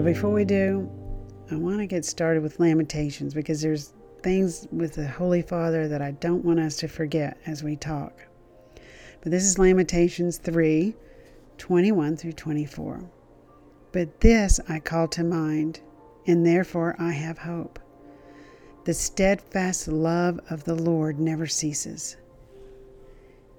But before we do, I want to get started with Lamentations because there's things with the Holy Father that I don't want us to forget as we talk. But this is Lamentations 3 21 through 24. But this I call to mind, and therefore I have hope. The steadfast love of the Lord never ceases,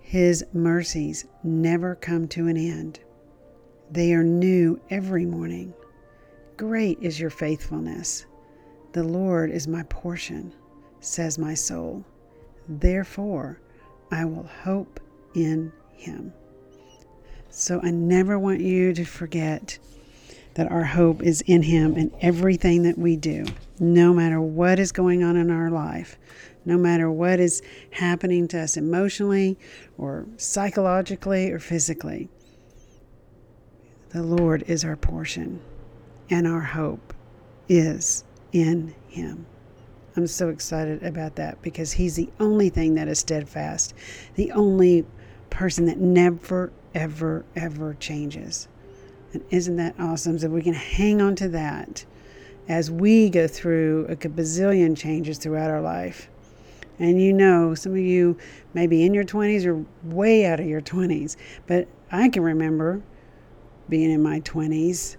His mercies never come to an end. They are new every morning. Great is your faithfulness. The Lord is my portion, says my soul. Therefore, I will hope in Him. So I never want you to forget that our hope is in Him in everything that we do, no matter what is going on in our life, no matter what is happening to us emotionally or psychologically or physically. The Lord is our portion, and our hope is in Him. I'm so excited about that because He's the only thing that is steadfast, the only person that never, ever, ever changes. And isn't that awesome? So we can hang on to that as we go through a bazillion changes throughout our life. And you know, some of you may be in your 20s or way out of your 20s, but I can remember being in my 20s.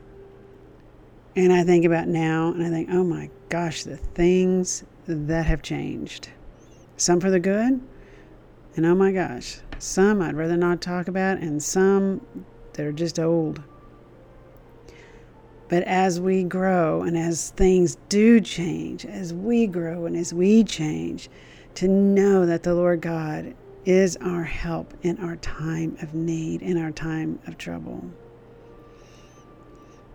And I think about now and I think, oh my gosh, the things that have changed. Some for the good, and oh my gosh, some I'd rather not talk about, and some that are just old. But as we grow and as things do change, as we grow and as we change, to know that the Lord God is our help in our time of need, in our time of trouble.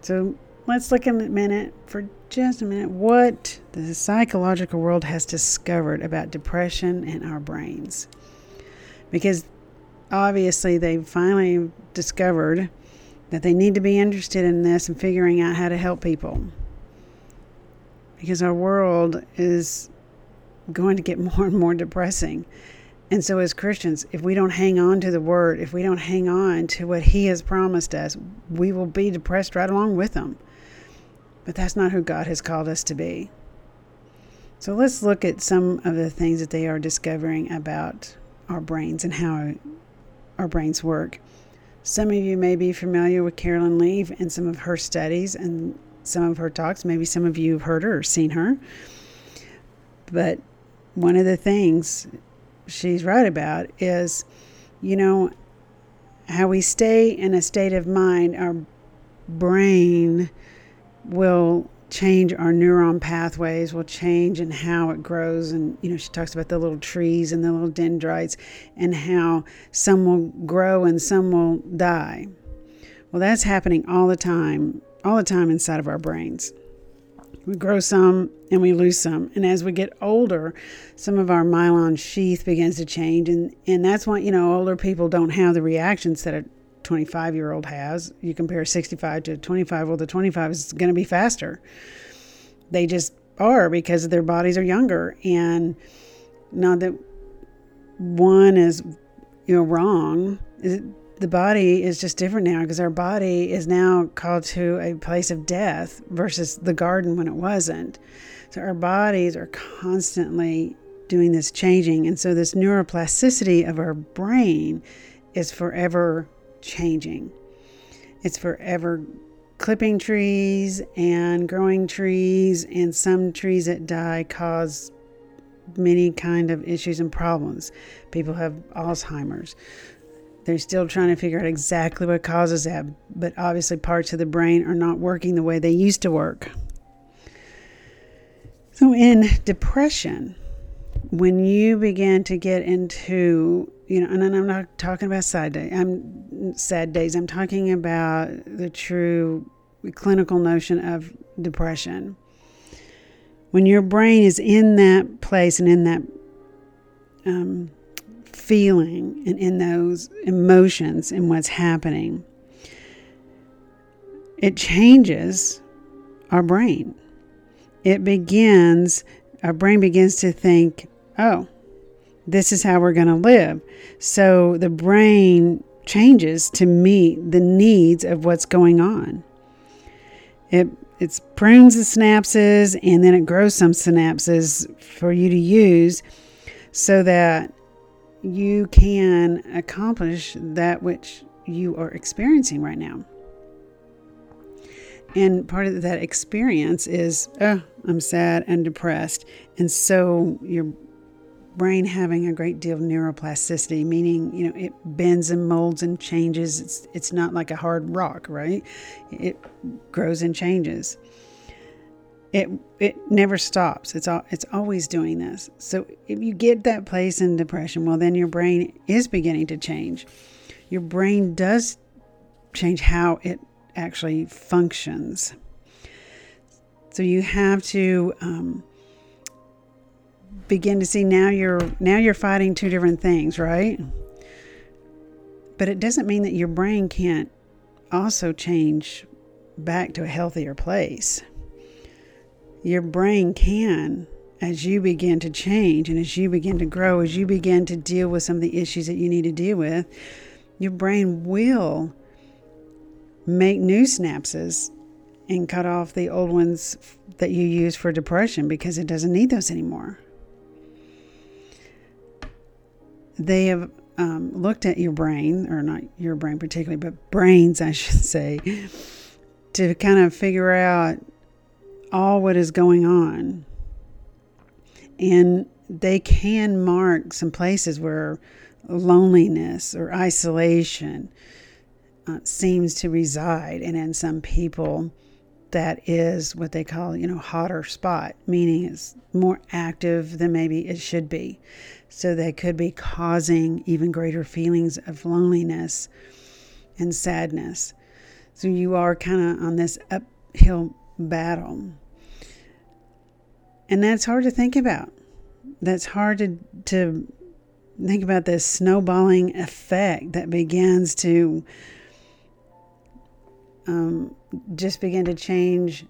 So let's look in a minute, for just a minute, what the psychological world has discovered about depression and our brains. Because obviously they've finally discovered that they need to be interested in this and figuring out how to help people. Because our world is going to get more and more depressing. And so, as Christians, if we don't hang on to the word, if we don't hang on to what He has promised us, we will be depressed right along with them. But that's not who God has called us to be. So, let's look at some of the things that they are discovering about our brains and how our brains work. Some of you may be familiar with Caroline Leaf and some of her studies and some of her talks. Maybe some of you have heard her or seen her. But one of the things she's right about is, you know, how we stay in a state of mind, our brain will change our neuron pathways will change and how it grows. And you know she talks about the little trees and the little dendrites and how some will grow and some will die. Well that's happening all the time all the time inside of our brains. We grow some and we lose some. And as we get older some of our myelin sheath begins to change. And and that's why you know older people don't have the reactions that a 25 year old has you compare 65 to 25 well the 25 is going to be faster they just are because their bodies are younger and not that one is you know wrong the body is just different now because our body is now called to a place of death versus the garden when it wasn't. So our bodies are constantly doing this changing. And so this neuroplasticity of our brain is forever changing. It's forever clipping trees and growing trees and some trees that die cause many kind of issues and problems. People have Alzheimer's. They're still trying to figure out exactly what causes that, but obviously parts of the brain are not working the way they used to work. So, in depression, when you begin to get into, you know, and I'm not talking about sad days, I'm sad days. I'm talking about the true clinical notion of depression. When your brain is in that place and in that um, feeling and in those emotions and what's happening, it changes our brain. It begins, our brain begins to think, oh, this is how we're going to live. So the brain changes to meet the needs of what's going on. It it prunes the synapses and then it grows some synapses for you to use so that you can accomplish that which you are experiencing right now. And part of that experience is, oh, I'm sad and depressed. And so your brain having a great deal of neuroplasticity, meaning, you know, it bends and molds and changes. It's, it's not like a hard rock, right? It grows and changes. It, it never stops. It's all, it's always doing this. So if you get that place in depression, well, then your brain is beginning to change. Your brain does change how it actually functions. So you have to um, begin to see now you're now you're fighting two different things, right? Mm-hmm. But it doesn't mean that your brain can't also change back to a healthier place. Your brain can as you begin to change and as you begin to grow, as you begin to deal with some of the issues that you need to deal with, your brain will make new synapses and cut off the old ones that you use for depression because it doesn't need those anymore. They have um, looked at your brain, or not your brain particularly, but brains, I should say, to kind of figure out all what is going on. And they can mark some places where loneliness or isolation uh, seems to reside, and in some people, that is what they call, you know, hotter spot, meaning it's more active than maybe it should be. So they could be causing even greater feelings of loneliness and sadness. So you are kind of on this uphill battle. And that's hard to think about. That's hard to, to think about this snowballing effect that begins to um, just begin to change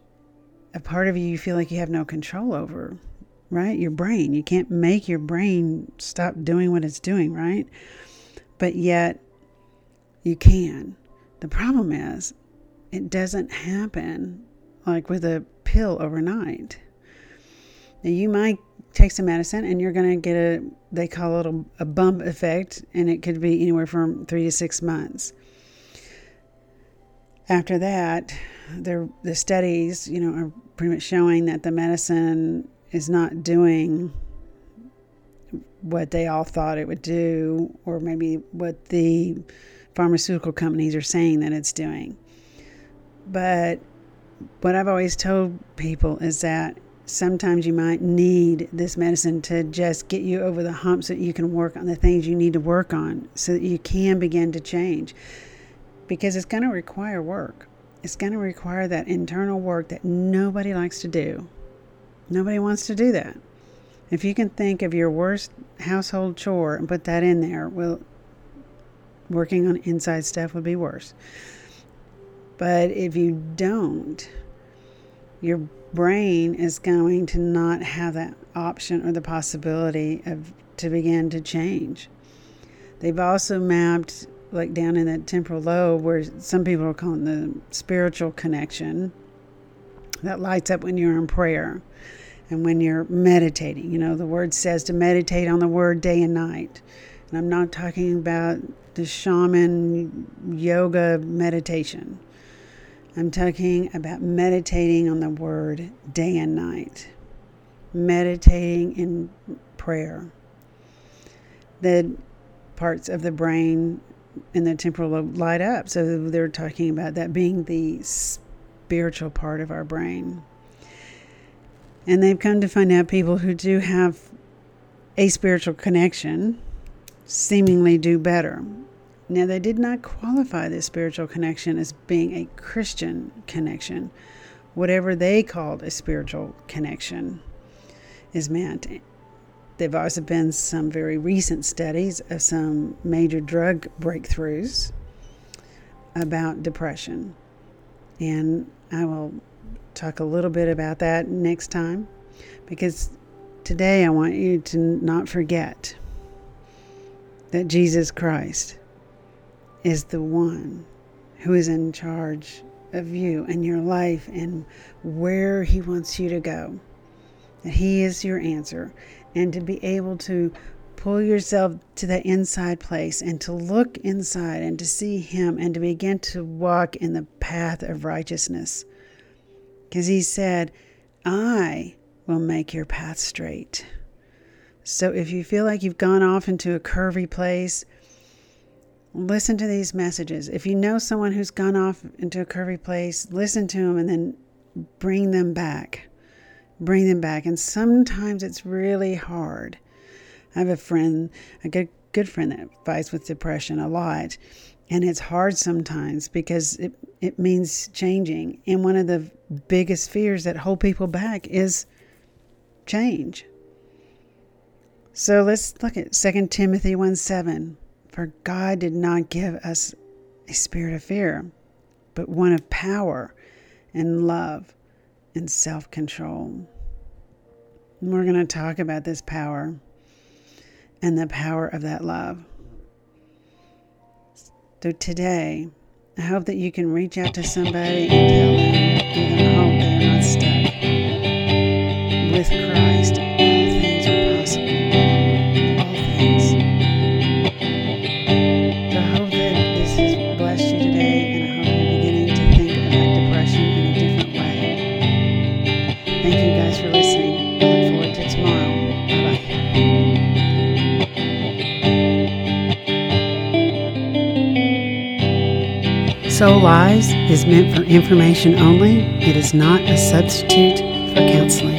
a part of you you feel like you have no control over, right? Your brain. You can't make your brain stop doing what it's doing, right? But yet you can. The problem is it doesn't happen like with a pill overnight. Now you might take some medicine and you're going to get a they call it a, a bump effect and it could be anywhere from 3 to 6 months after that, the the studies, you know, are pretty much showing that the medicine is not doing what they all thought it would do, or maybe what the pharmaceutical companies are saying that it's doing. But what I've always told people is that sometimes you might need this medicine to just get you over the hump so that you can work on the things you need to work on so that you can begin to change because it's going to require work. It's going to require that internal work that nobody likes to do. Nobody wants to do that. If you can think of your worst household chore and put that in there, well, working on inside stuff would be worse. But if you don't, your brain is going to not have that option or the possibility of to begin to change. They've also mapped like down in that temporal lobe where some people are calling the spiritual connection that lights up when you're in prayer and when you're meditating. You know, the word says to meditate on the word day and night. And I'm not talking about the shaman yoga meditation. I'm talking about meditating on the word day and night, meditating in prayer. The parts of the brain and the temporal lobe light up. So they're talking about that being the spiritual part of our brain. And they've come to find out people who do have a spiritual connection seemingly do better. Now, they did not qualify this spiritual connection as being a Christian connection. Whatever they called a spiritual connection is meant. There have also been some very recent studies of some major drug breakthroughs about depression. And I will talk a little bit about that next time because today I want you to not forget that Jesus Christ is the one who is in charge of you and your life and where He wants you to go. That He is your answer. And to be able to pull yourself to that inside place and to look inside and to see Him and to begin to walk in the path of righteousness. Because He said, I will make your path straight. So if you feel like you've gone off into a curvy place, listen to these messages. If you know someone who's gone off into a curvy place, listen to them and then bring them back. Bring them back. And sometimes it's really hard. I have a friend, a good good friend that fights with depression a lot. And it's hard sometimes because it, it means changing. And one of the biggest fears that hold people back is change. So let's look at 2 Timothy 1 7. For God did not give us a spirit of fear, but one of power and love and self control. We're going to talk about this power and the power of that love. So today, I hope that you can reach out to somebody and tell Soul Lies is meant for information only. It is not a substitute for counseling.